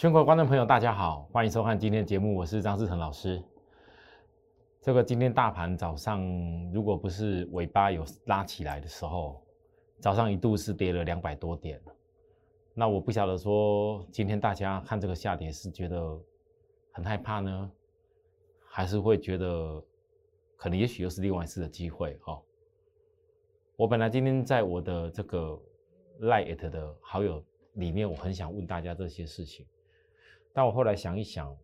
全国观众朋友，大家好，欢迎收看今天的节目，我是张志成老师。这个今天大盘早上如果不是尾巴有拉起来的时候，早上一度是跌了两百多点。那我不晓得说今天大家看这个下跌是觉得很害怕呢，还是会觉得可能也许又是另外一次的机会哈。我本来今天在我的这个 Lite 的好友里面，我很想问大家这些事情，但我后来想一想，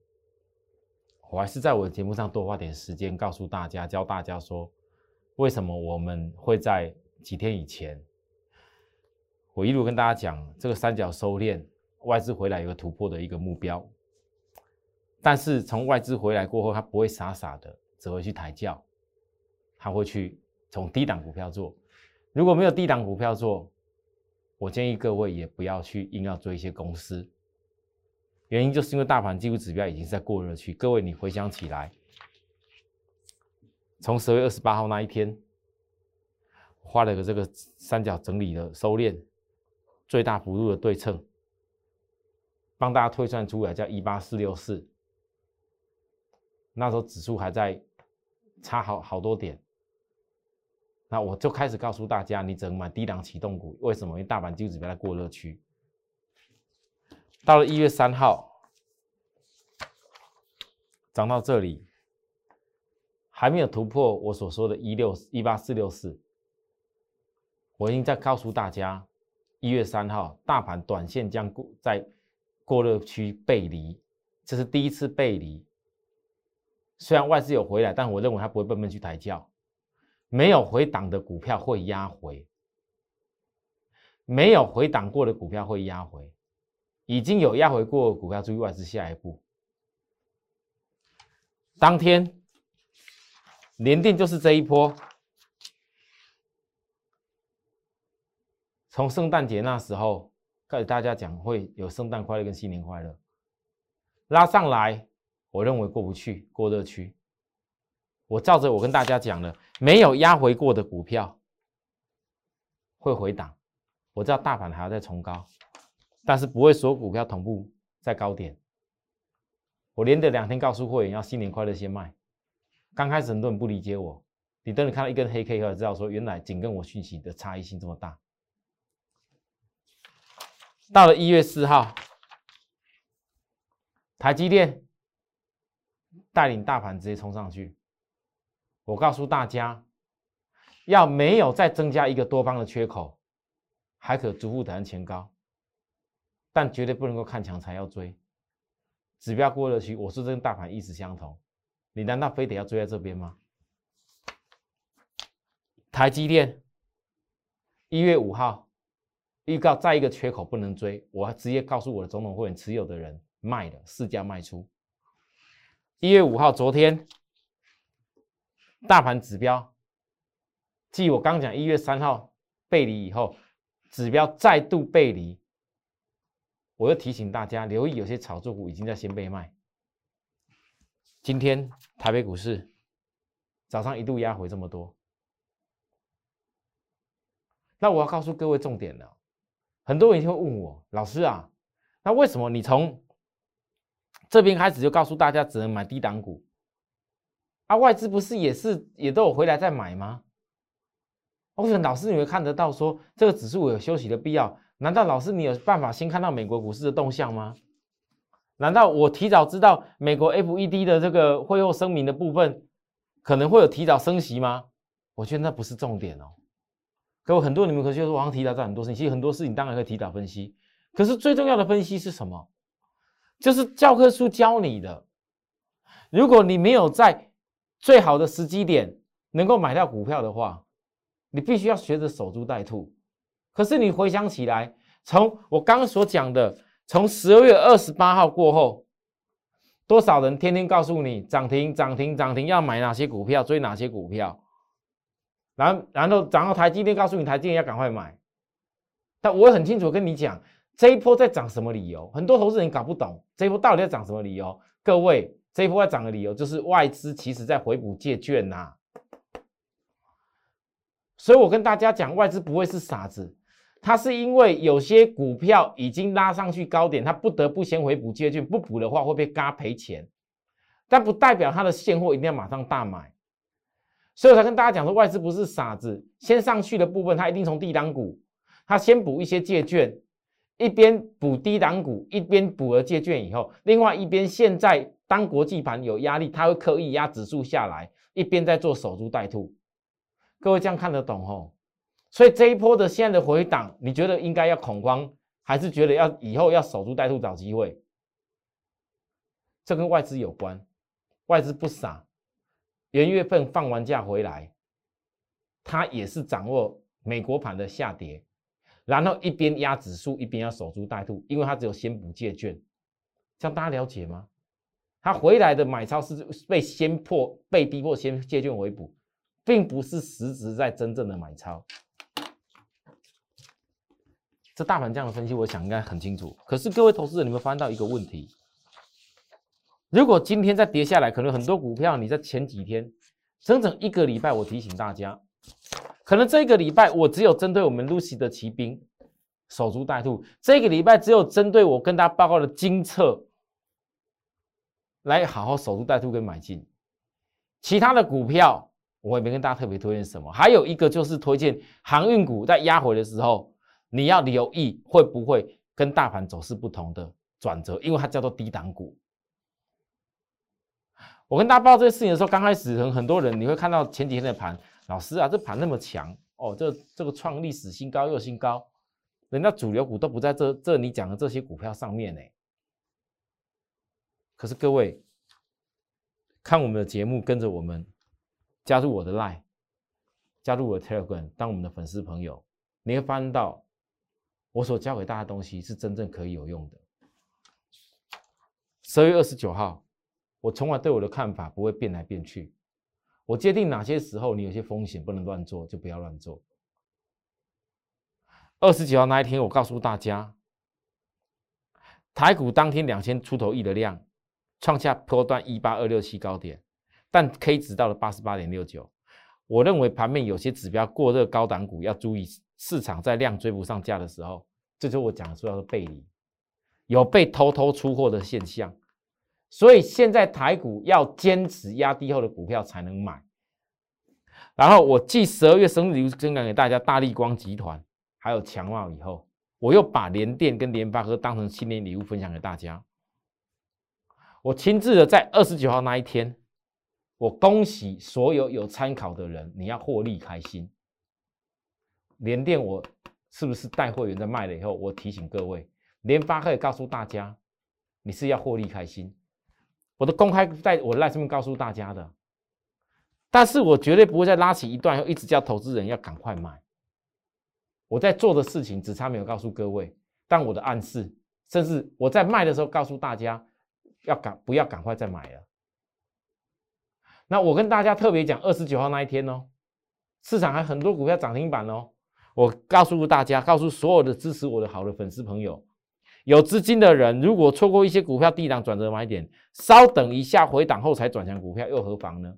我还是在我的节目上多花点时间，告诉大家，教大家说，为什么我们会在几天以前。我一路跟大家讲，这个三角收敛，外资回来有个突破的一个目标，但是从外资回来过后，他不会傻傻的只会去抬轿，他会去从低档股票做。如果没有低档股票做，我建议各位也不要去硬要追一些公司，原因就是因为大盘技术指标已经在过热区。各位，你回想起来，从十月二十八号那一天，画了个这个三角整理的收敛。最大幅度的对称，帮大家推算出来叫一八四六四。那时候指数还在差好好多点，那我就开始告诉大家，你只能买低档启动股。为什么？因为大盘就指标在过热区。到了一月三号，涨到这里，还没有突破我所说的一六一八四六四。我已经在告诉大家。一月三号，大盘短线将过在过热区背离，这是第一次背离。虽然外资有回来，但我认为它不会笨笨去抬轿。没有回档的股票会压回，没有回档过的股票会压回，已经有压回过股票，注意外资下一步。当天连电就是这一波。从圣诞节那时候开始，大家讲会有圣诞快乐跟新年快乐，拉上来，我认为过不去，过热区。我照着我跟大家讲了，没有压回过的股票会回档。我知道大盘还要再冲高，但是不会所有股票同步在高点。我连着两天告诉会员要新年快乐先卖。刚开始很多人不理解我，你等你看到一根黑 K 后，知道说原来紧跟我讯息的差异性这么大。到了一月四号，台积电带领大盘直接冲上去。我告诉大家，要没有再增加一个多方的缺口，还可逐步的前高，但绝对不能够看强才要追。指标过热区，我说这跟大盘意思相同。你难道非得要追在这边吗？台积电一月五号。预告再一个缺口不能追，我直接告诉我的总统会员持有的人卖了，市价卖出。一月五号，昨天大盘指标，继我刚讲一月三号背离以后，指标再度背离，我又提醒大家留意，有些炒作股已经在先被卖。今天台北股市早上一度压回这么多，那我要告诉各位重点了。很多人就会问我，老师啊，那为什么你从这边开始就告诉大家只能买低档股？啊，外资不是也是也都有回来再买吗？我想老师，你会看得到说这个指数有休息的必要？难道老师你有办法先看到美国股市的动向吗？难道我提早知道美国 FED 的这个会后声明的部分可能会有提早升息吗？我觉得那不是重点哦。各位，很多你们可能说我刚提到这很多事情，其实很多事情当然可以提早分析，可是最重要的分析是什么？就是教科书教你的。如果你没有在最好的时机点能够买到股票的话，你必须要学着守株待兔。可是你回想起来，从我刚刚所讲的，从十二月二十八号过后，多少人天天告诉你涨停、涨停、涨停，要买哪些股票，追哪些股票？然然后涨到台积电，告诉你台积电要赶快买。但我很清楚跟你讲，这一波在涨什么理由？很多投资人搞不懂这一波到底在涨什么理由。各位，这一波在涨的理由就是外资其实在回补借券呐。所以我跟大家讲，外资不会是傻子，它是因为有些股票已经拉上去高点，它不得不先回补借券，不补的话会被嘎赔钱。但不代表它的现货一定要马上大买，所以我才跟大家讲说，外资不是傻子，先上去的部分，它一定从低档股，它先补一些借券，一边补低档股，一边补了借券以后，另外一边现在当国际盘有压力，它会刻意压指数下来，一边在做守株待兔。各位这样看得懂吼？所以这一波的现在的回档，你觉得应该要恐慌，还是觉得要以后要守株待兔找机会？这跟外资有关。外资不傻，元月份放完假回来，他也是掌握美国盘的下跌，然后一边压指数，一边要守株待兔，因为他只有先补借券，这样大家了解吗？他回来的买超是被先迫、被逼迫先借券回补，并不是实质在真正的买超。这大盘这样的分析，我想应该很清楚。可是各位投资者，你们发现到一个问题？如果今天再跌下来，可能很多股票你在前几天整整一个礼拜，我提醒大家，可能这个礼拜我只有针对我们 Lucy 的骑兵守株待兔，这个礼拜只有针对我跟大家报告的精策来好好守株待兔跟买进，其他的股票我也没跟大家特别推荐什么。还有一个就是推荐航运股在压回的时候，你要留意会不会跟大盘走势不同的转折，因为它叫做低档股。我跟大家报这些事情的时候，刚开始很很多人你会看到前几天的盘，老师啊，这盘那么强哦，这这个创历史新高又新高，人家主流股都不在这这你讲的这些股票上面呢。可是各位看我们的节目，跟着我们加入我的 Line，加入我的 Telegram，当我们的粉丝朋友，你会发现到我所教给大家东西是真正可以有用的。十二月二十九号。我从来对我的看法不会变来变去。我界定哪些时候你有些风险不能乱做，就不要乱做。二十九号那一天，我告诉大家，台股当天两千出头亿的量，创下波段一八二六七高点，但 K 值到了八十八点六九。我认为盘面有些指标过热，高档股要注意，市场在量追不上价的时候，这就是我讲说要背离，有被偷偷出货的现象。所以现在台股要坚持压低后的股票才能买。然后我继十二月生日礼物分享给大家大力光集团还有强茂以后，我又把联电跟联发科当成新年礼物分享给大家。我亲自的在二十九号那一天，我恭喜所有有参考的人，你要获利开心。联电我是不是带会员在卖了以后，我提醒各位，联发科也告诉大家，你是要获利开心。我都公开在我赖上面告诉大家的，但是我绝对不会再拉起一段，一直叫投资人要赶快买。我在做的事情只差没有告诉各位，但我的暗示，甚至我在卖的时候告诉大家要赶不要赶快再买了。那我跟大家特别讲，二十九号那一天哦，市场还很多股票涨停板哦，我告诉大家，告诉所有的支持我的好的粉丝朋友。有资金的人，如果错过一些股票低档转折买点，稍等一下回档后才转向股票又何妨呢？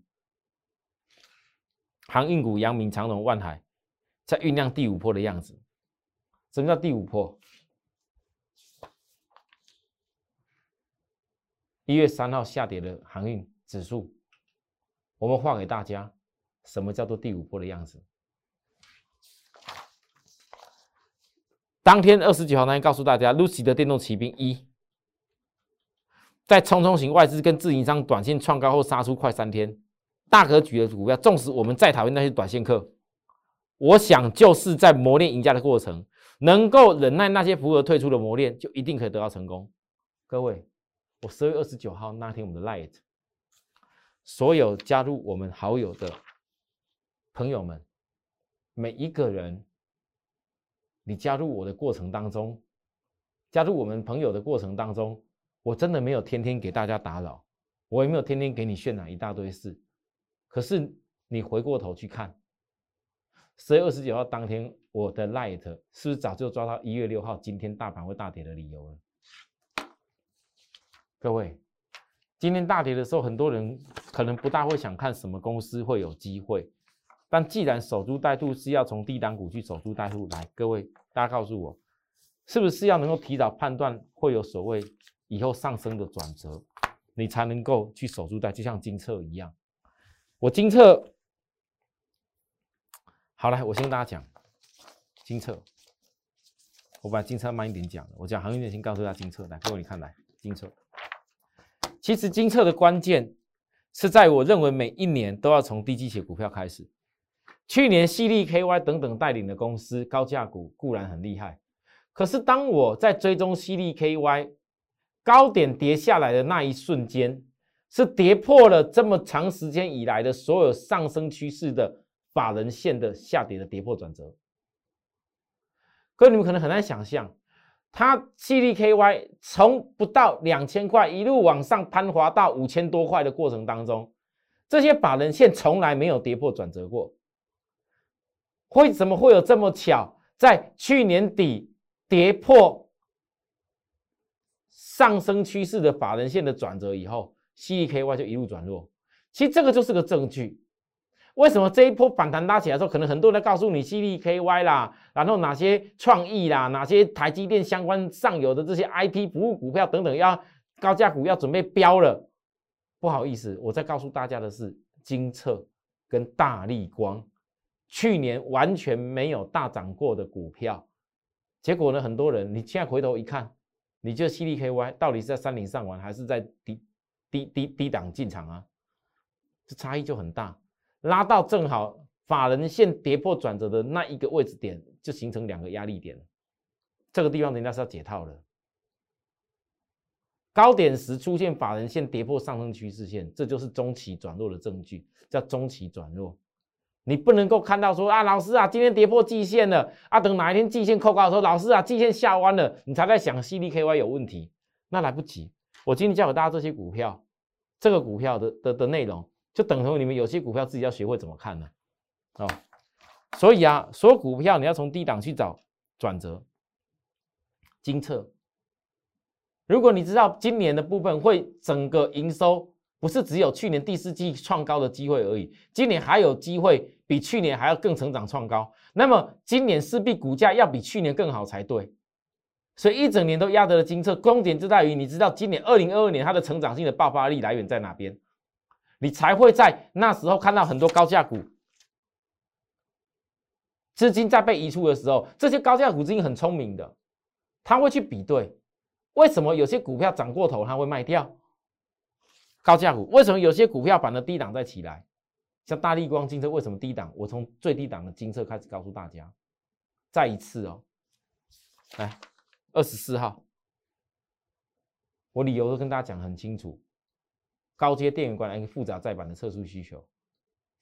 航运股、阳明、长荣、万海在酝酿第五波的样子。什么叫第五波？一月三号下跌的航运指数，我们画给大家，什么叫做第五波的样子？当天二十九号那天告诉大家，Lucy 的电动骑兵一，在冲冲型外资跟自营商短线创高后杀出快三天，大格局的股票，纵使我们再讨厌那些短线客，我想就是在磨练赢家的过程，能够忍耐那些符合退出的磨练，就一定可以得到成功。各位，我十月二十九号那天我们的 Light，所有加入我们好友的朋友们，每一个人。你加入我的过程当中，加入我们朋友的过程当中，我真的没有天天给大家打扰，我也没有天天给你渲染一大堆事。可是你回过头去看，十月二十九号当天，我的 light 是不是早就抓到一月六号今天大盘会大跌的理由了？各位，今天大跌的时候，很多人可能不大会想看什么公司会有机会，但既然守株待兔是要从低档股去守株待兔，来，各位大家告诉我，是不是要能够提早判断会有所谓以后上升的转折，你才能够去守株待，就像金策一样。我金策，好来，我先跟大家讲金策。我把金策慢一点讲，我讲行业点先告诉大家金策。来，各位你看来金策，其实金策的关键是在我认为每一年都要从低基企股票开始。去年犀利 KY 等等带领的公司高价股固然很厉害，可是当我在追踪犀利 KY 高点跌下来的那一瞬间，是跌破了这么长时间以来的所有上升趋势的法人线的下跌的跌破转折。各位，你们可能很难想象，它 C D K Y 从不到两千块一路往上攀滑到五千多块的过程当中，这些法人线从来没有跌破转折过。为什么会有这么巧，在去年底跌破上升趋势的法人线的转折以后，C D K Y 就一路转弱？其实这个就是个证据。为什么这一波反弹拉起来的时候，可能很多人告诉你 C D K Y 啦，然后哪些创意啦，哪些台积电相关上游的这些 I P 服务股票等等，要高价股要准备飙了。不好意思，我再告诉大家的是，金策跟大力光去年完全没有大涨过的股票，结果呢，很多人你现在回头一看，你觉得 C D K Y 到底是在山顶上玩，还是在低低低低档进场啊？这差异就很大。拉到正好法人线跌破转折的那一个位置点，就形成两个压力点。这个地方人家是要解套了。高点时出现法人线跌破上升趋势线，这就是中期转弱的证据，叫中期转弱。你不能够看到说啊，老师啊，今天跌破季线了啊，等哪一天季线扣高的时候，老师啊，季线下弯了，你才在想 C D K Y 有问题，那来不及。我今天教给大家这些股票，这个股票的的的内容。就等同于你们有些股票自己要学会怎么看呢？哦，所以啊，所有股票你要从低档去找转折。金测，如果你知道今年的部分会整个营收不是只有去年第四季创高的机会而已，今年还有机会比去年还要更成长创高，那么今年势必股价要比去年更好才对。所以一整年都压得了金策，重点就在于你知道今年二零二二年它的成长性的爆发力来源在哪边。你才会在那时候看到很多高价股资金在被移出的时候，这些高价股资金很聪明的，他会去比对，为什么有些股票涨过头他会卖掉高价股？为什么有些股票反而低档再起来？像大力光金车为什么低档？我从最低档的金车开始告诉大家，再一次哦，来二十四号，我理由都跟大家讲很清楚。高阶电源管一个复杂再版的测速需求，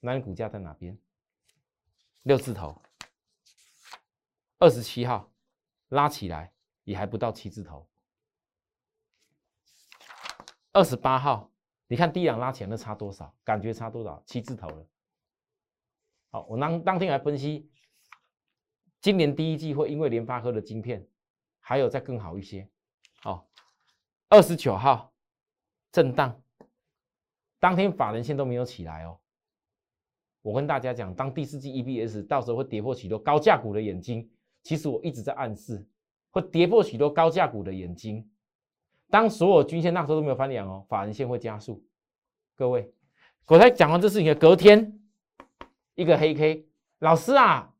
那你股价在哪边？六字头，二十七号拉起来也还不到七字头。二十八号，你看低两拉起来那差多少？感觉差多少？七字头了。好，我当当天来分析，今年第一季会因为联发科的晶片还有再更好一些。好，二十九号震荡。当天法人线都没有起来哦，我跟大家讲，当第四季 EBS 到时候会跌破许多高价股的眼睛，其实我一直在暗示会跌破许多高价股的眼睛。当所有均线那时候都没有翻脸哦，法人线会加速。各位，我才讲完这事情的隔天，一个黑 K，老师啊，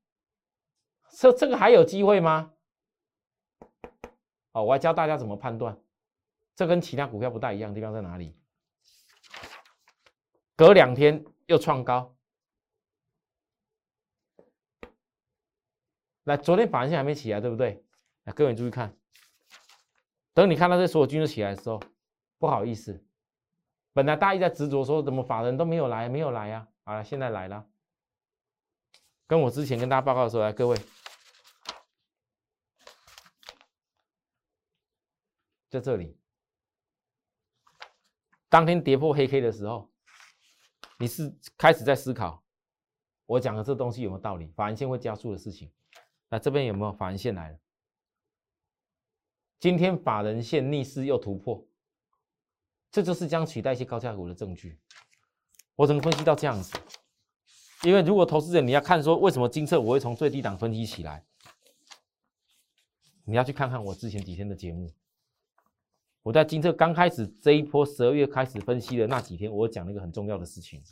这这个还有机会吗？哦，我要教大家怎么判断，这跟其他股票不大一样的地方在哪里？隔两天又创高，来，昨天反线还没起来，对不对？来，各位注意看，等你看到这所有军都起来的时候，不好意思，本来大家一在执着说怎么法人都没有来，没有来呀，啊，现在来了，跟我之前跟大家报告的时候，来，各位，在这里，当天跌破黑 K 的时候。你是开始在思考我讲的这东西有没有道理？法人线会加速的事情，那这边有没有法人线来了？今天法人线逆势又突破，这就是将取代一些高价股的证据。我怎么分析到这样子？因为如果投资者你要看说为什么金策我会从最低档分析起来，你要去看看我之前几天的节目。我在金策刚开始这一波十二月开始分析的那几天，我讲了一个很重要的事情，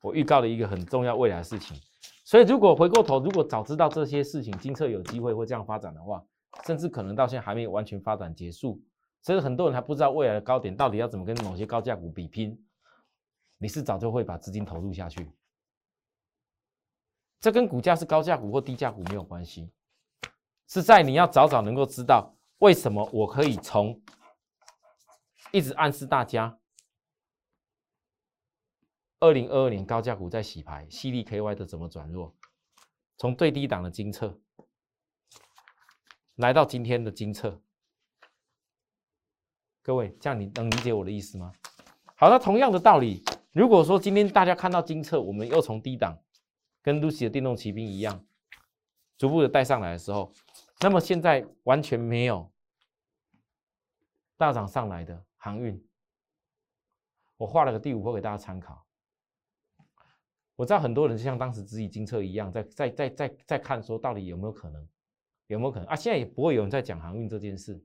我预告了一个很重要未来的事情。所以如果回过头，如果早知道这些事情，金策有机会会这样发展的话，甚至可能到现在还没有完全发展结束，所以很多人还不知道未来的高点到底要怎么跟某些高价股比拼。你是早就会把资金投入下去，这跟股价是高价股或低价股没有关系，是在你要早早能够知道为什么我可以从一直暗示大家，二零二二年高价股在洗牌，犀利 KY 的怎么转弱，从最低档的金策来到今天的金策，各位这样你能理解我的意思吗？好，那同样的道理。如果说今天大家看到金策，我们又从低档跟 Lucy 的电动骑兵一样，逐步的带上来的时候，那么现在完全没有大涨上来的航运，我画了个第五波给大家参考。我知道很多人就像当时质疑金策一样，在在在在在看说到底有没有可能，有没有可能啊？现在也不会有人在讲航运这件事，因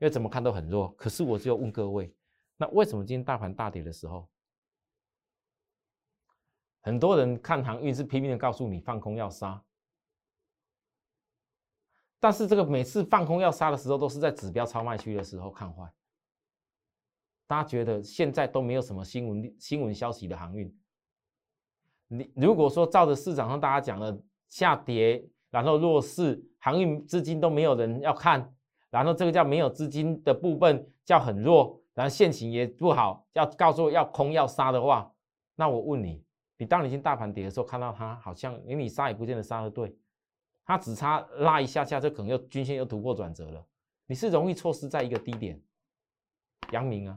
为怎么看都很弱。可是我只有问各位，那为什么今天大盘大跌的时候？很多人看航运是拼命的告诉你放空要杀，但是这个每次放空要杀的时候，都是在指标超卖区的时候看坏。大家觉得现在都没有什么新闻新闻消息的航运，你如果说照着市场上大家讲的下跌，然后弱势航运资金都没有人要看，然后这个叫没有资金的部分叫很弱，然后现行也不好，要告诉要空要杀的话，那我问你。你当你进大盘跌的时候，看到它好像，因为你杀也不见得杀的对，它只差拉一下下，就可能又均线又突破转折了。你是容易错失在一个低点。阳明啊，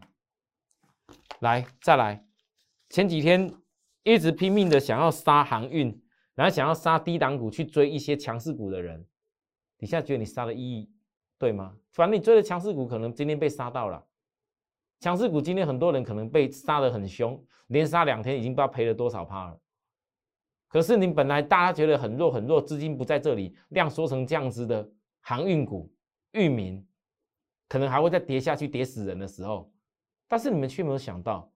来再来，前几天一直拼命的想要杀航运，然后想要杀低档股去追一些强势股的人，你现在觉得你杀的意义对吗？反正你追的强势股，可能今天被杀到了。强势股今天很多人可能被杀得很凶，连杀两天已经不知道赔了多少趴了。可是你本来大家觉得很弱很弱，资金不在这里，量缩成这样子的航运股、域名，可能还会再跌下去，跌死人的时候。但是你们却没有想到，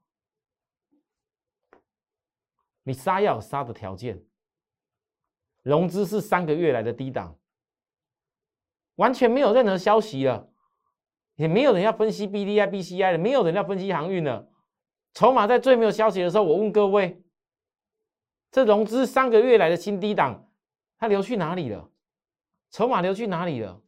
你杀要有杀的条件，融资是三个月来的低档，完全没有任何消息了。也没有人要分析 B D I B C I 了，没有人要分析航运了。筹码在最没有消息的时候，我问各位，这融资三个月来的新低档，它流去哪里了？筹码流去哪里了？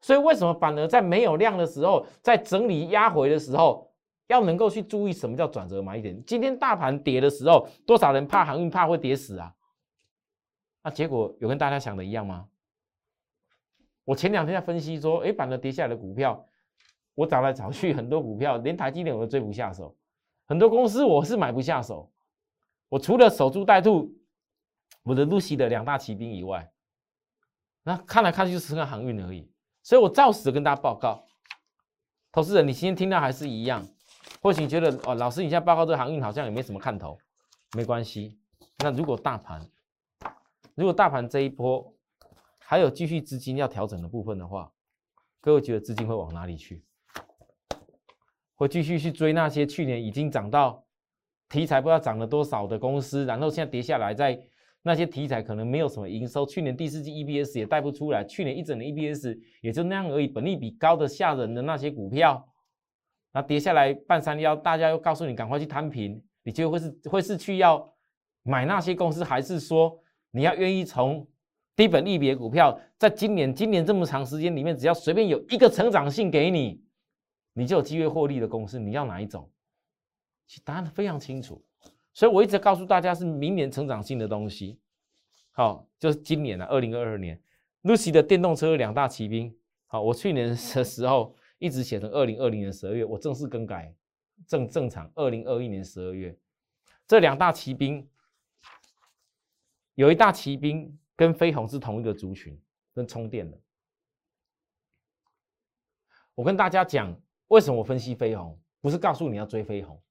所以为什么反而在没有量的时候，在整理压回的时候，要能够去注意什么叫转折买点？今天大盘跌的时候，多少人怕航运，怕会跌死啊？那结果有跟大家想的一样吗？我前两天在分析说，哎，反而跌下来的股票，我找来找去，很多股票连台积电我都追不下手，很多公司我是买不下手。我除了守株待兔，我的露西的两大骑兵以外，那看来看去就是个航运而已。所以我照实跟大家报告，投资人，你今天听到还是一样，或许觉得哦，老师你现在报告这个航运好像也没什么看头，没关系。那如果大盘，如果大盘这一波，还有继续资金要调整的部分的话，各位觉得资金会往哪里去？会继续去追那些去年已经涨到题材不知道涨了多少的公司，然后现在跌下来，在那些题材可能没有什么营收，去年第四季 EBS 也带不出来，去年一整年 EBS 也就那样而已，本利比高的吓人的那些股票，那跌下来半山腰，大家又告诉你赶快去摊平，你就会是会是去要买那些公司，还是说你要愿意从？低本利比股票，在今年今年这么长时间里面，只要随便有一个成长性给你，你就有机会获利的公司，你要哪一种？其实答案非常清楚，所以我一直告诉大家是明年成长性的东西。好，就是今年了，二零二二年，Lucy 的电动车两大骑兵。好，我去年的时候一直写成二零二零年十二月，我正式更改正正常二零二一年十二月，这两大骑兵有一大骑兵。跟飞鸿是同一个族群，跟充电的。我跟大家讲，为什么我分析飞鸿，不是告诉你要追飞鸿，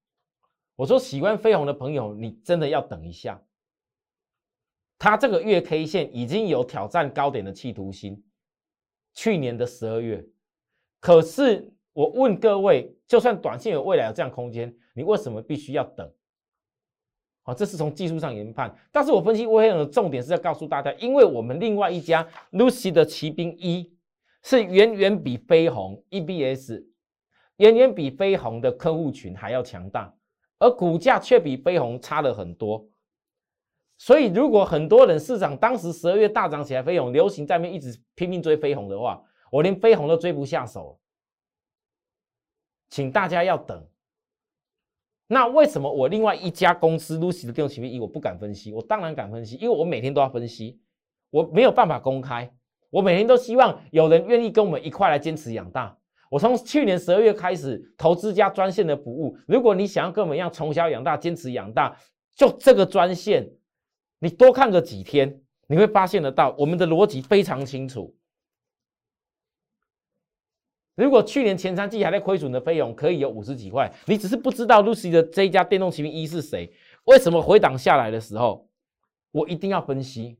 我说喜欢飞鸿的朋友，你真的要等一下。它这个月 K 线已经有挑战高点的企图心，去年的十二月。可是我问各位，就算短线有未来有这样空间，你为什么必须要等？好，这是从技术上研判。但是我分析微黑的重点是要告诉大家，因为我们另外一家 Lucy 的骑兵一是远远比飞鸿 EBS 远远比飞鸿的客户群还要强大，而股价却比飞鸿差了很多。所以，如果很多人市场当时十二月大涨起来，飞鸿流行在面一直拼命追飞鸿的话，我连飞鸿都追不下手。请大家要等。那为什么我另外一家公司 Lucy 的电动骑兵一我不敢分析？我当然敢分析，因为我每天都要分析，我没有办法公开。我每天都希望有人愿意跟我们一块来坚持养大。我从去年十二月开始投资加专线的服务，如果你想要跟我们一样从小养大、坚持养大，就这个专线。你多看个几天，你会发现得到我们的逻辑非常清楚。如果去年前三季还在亏损的费用可以有五十几块，你只是不知道 Lucy 的这一家电动骑兵一是谁？为什么回档下来的时候，我一定要分析？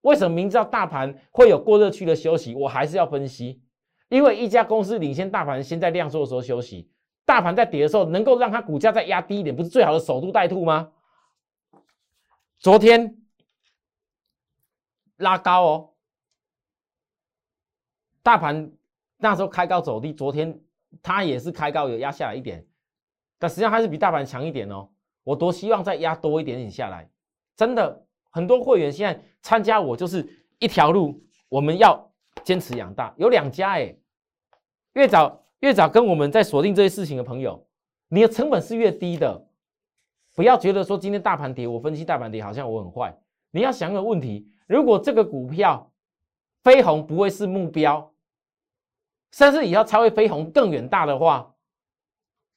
为什么明知道大盘会有过热区的休息，我还是要分析？因为一家公司领先大盘先在量缩的时候休息，大盘在跌的时候，能够让它股价再压低一点，不是最好的守株待兔吗？昨天拉高哦，大盘那时候开高走低，昨天它也是开高有压下来一点，但实际上还是比大盘强一点哦。我多希望再压多一点点下来，真的很多会员现在参加我就是一条路，我们要坚持养大，有两家哎，越早越早跟我们在锁定这些事情的朋友，你的成本是越低的。不要觉得说今天大盘跌，我分析大盘跌好像我很坏。你要想个问题：如果这个股票飞鸿不会是目标，甚至以后才会飞鸿更远大的话，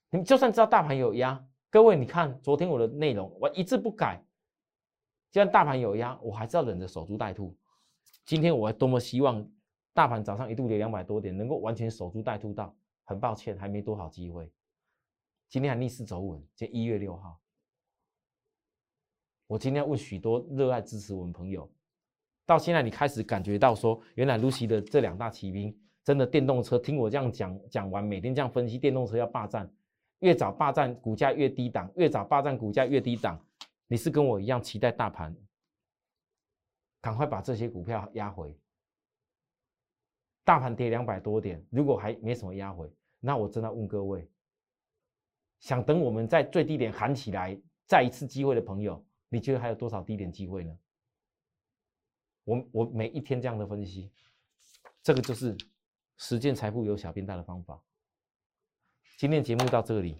你就算知道大盘有压，各位你看昨天我的内容，我一字不改。既然大盘有压，我还是要忍着守株待兔。今天我多么希望大盘早上一度跌两百多点，能够完全守株待兔到。很抱歉，还没多少机会。今天还逆势走稳，今一月六号。我今天问许多热爱支持我们朋友，到现在你开始感觉到说，原来 Lucy 的这两大骑兵真的电动车，听我这样讲讲完，每天这样分析电动车要霸占，越早霸占股价越低档，越早霸占股价越低档，你是跟我一样期待大盘，赶快把这些股票压回。大盘跌两百多点，如果还没什么压回，那我真的问各位，想等我们在最低点喊起来再一次机会的朋友。你觉得还有多少低点机会呢？我我每一天这样的分析，这个就是实践财富由小变大的方法。今天节目到这里，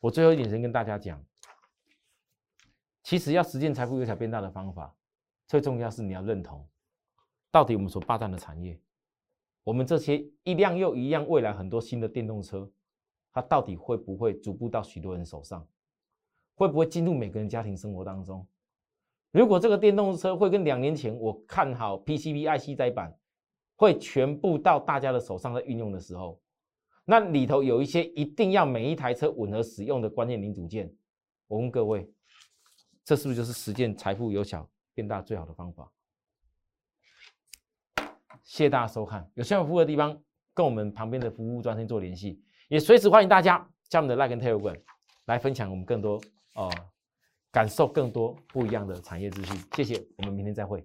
我最后一点先跟大家讲，其实要实践财富由小变大的方法，最重要是你要认同，到底我们所霸占的产业，我们这些一辆又一辆未来很多新的电动车，它到底会不会逐步到许多人手上？会不会进入每个人家庭生活当中？如果这个电动车会跟两年前我看好 PCB IC 载板会全部到大家的手上在运用的时候，那里头有一些一定要每一台车吻合使用的关键零组件。我问各位，这是不是就是实践财富由小变大最好的方法？谢谢大家收看，有需要服务的地方跟我们旁边的服务专线做联系，也随时欢迎大家加入我们的 Like 跟 Telegram 来分享我们更多。哦，感受更多不一样的产业资讯。谢谢，我们明天再会。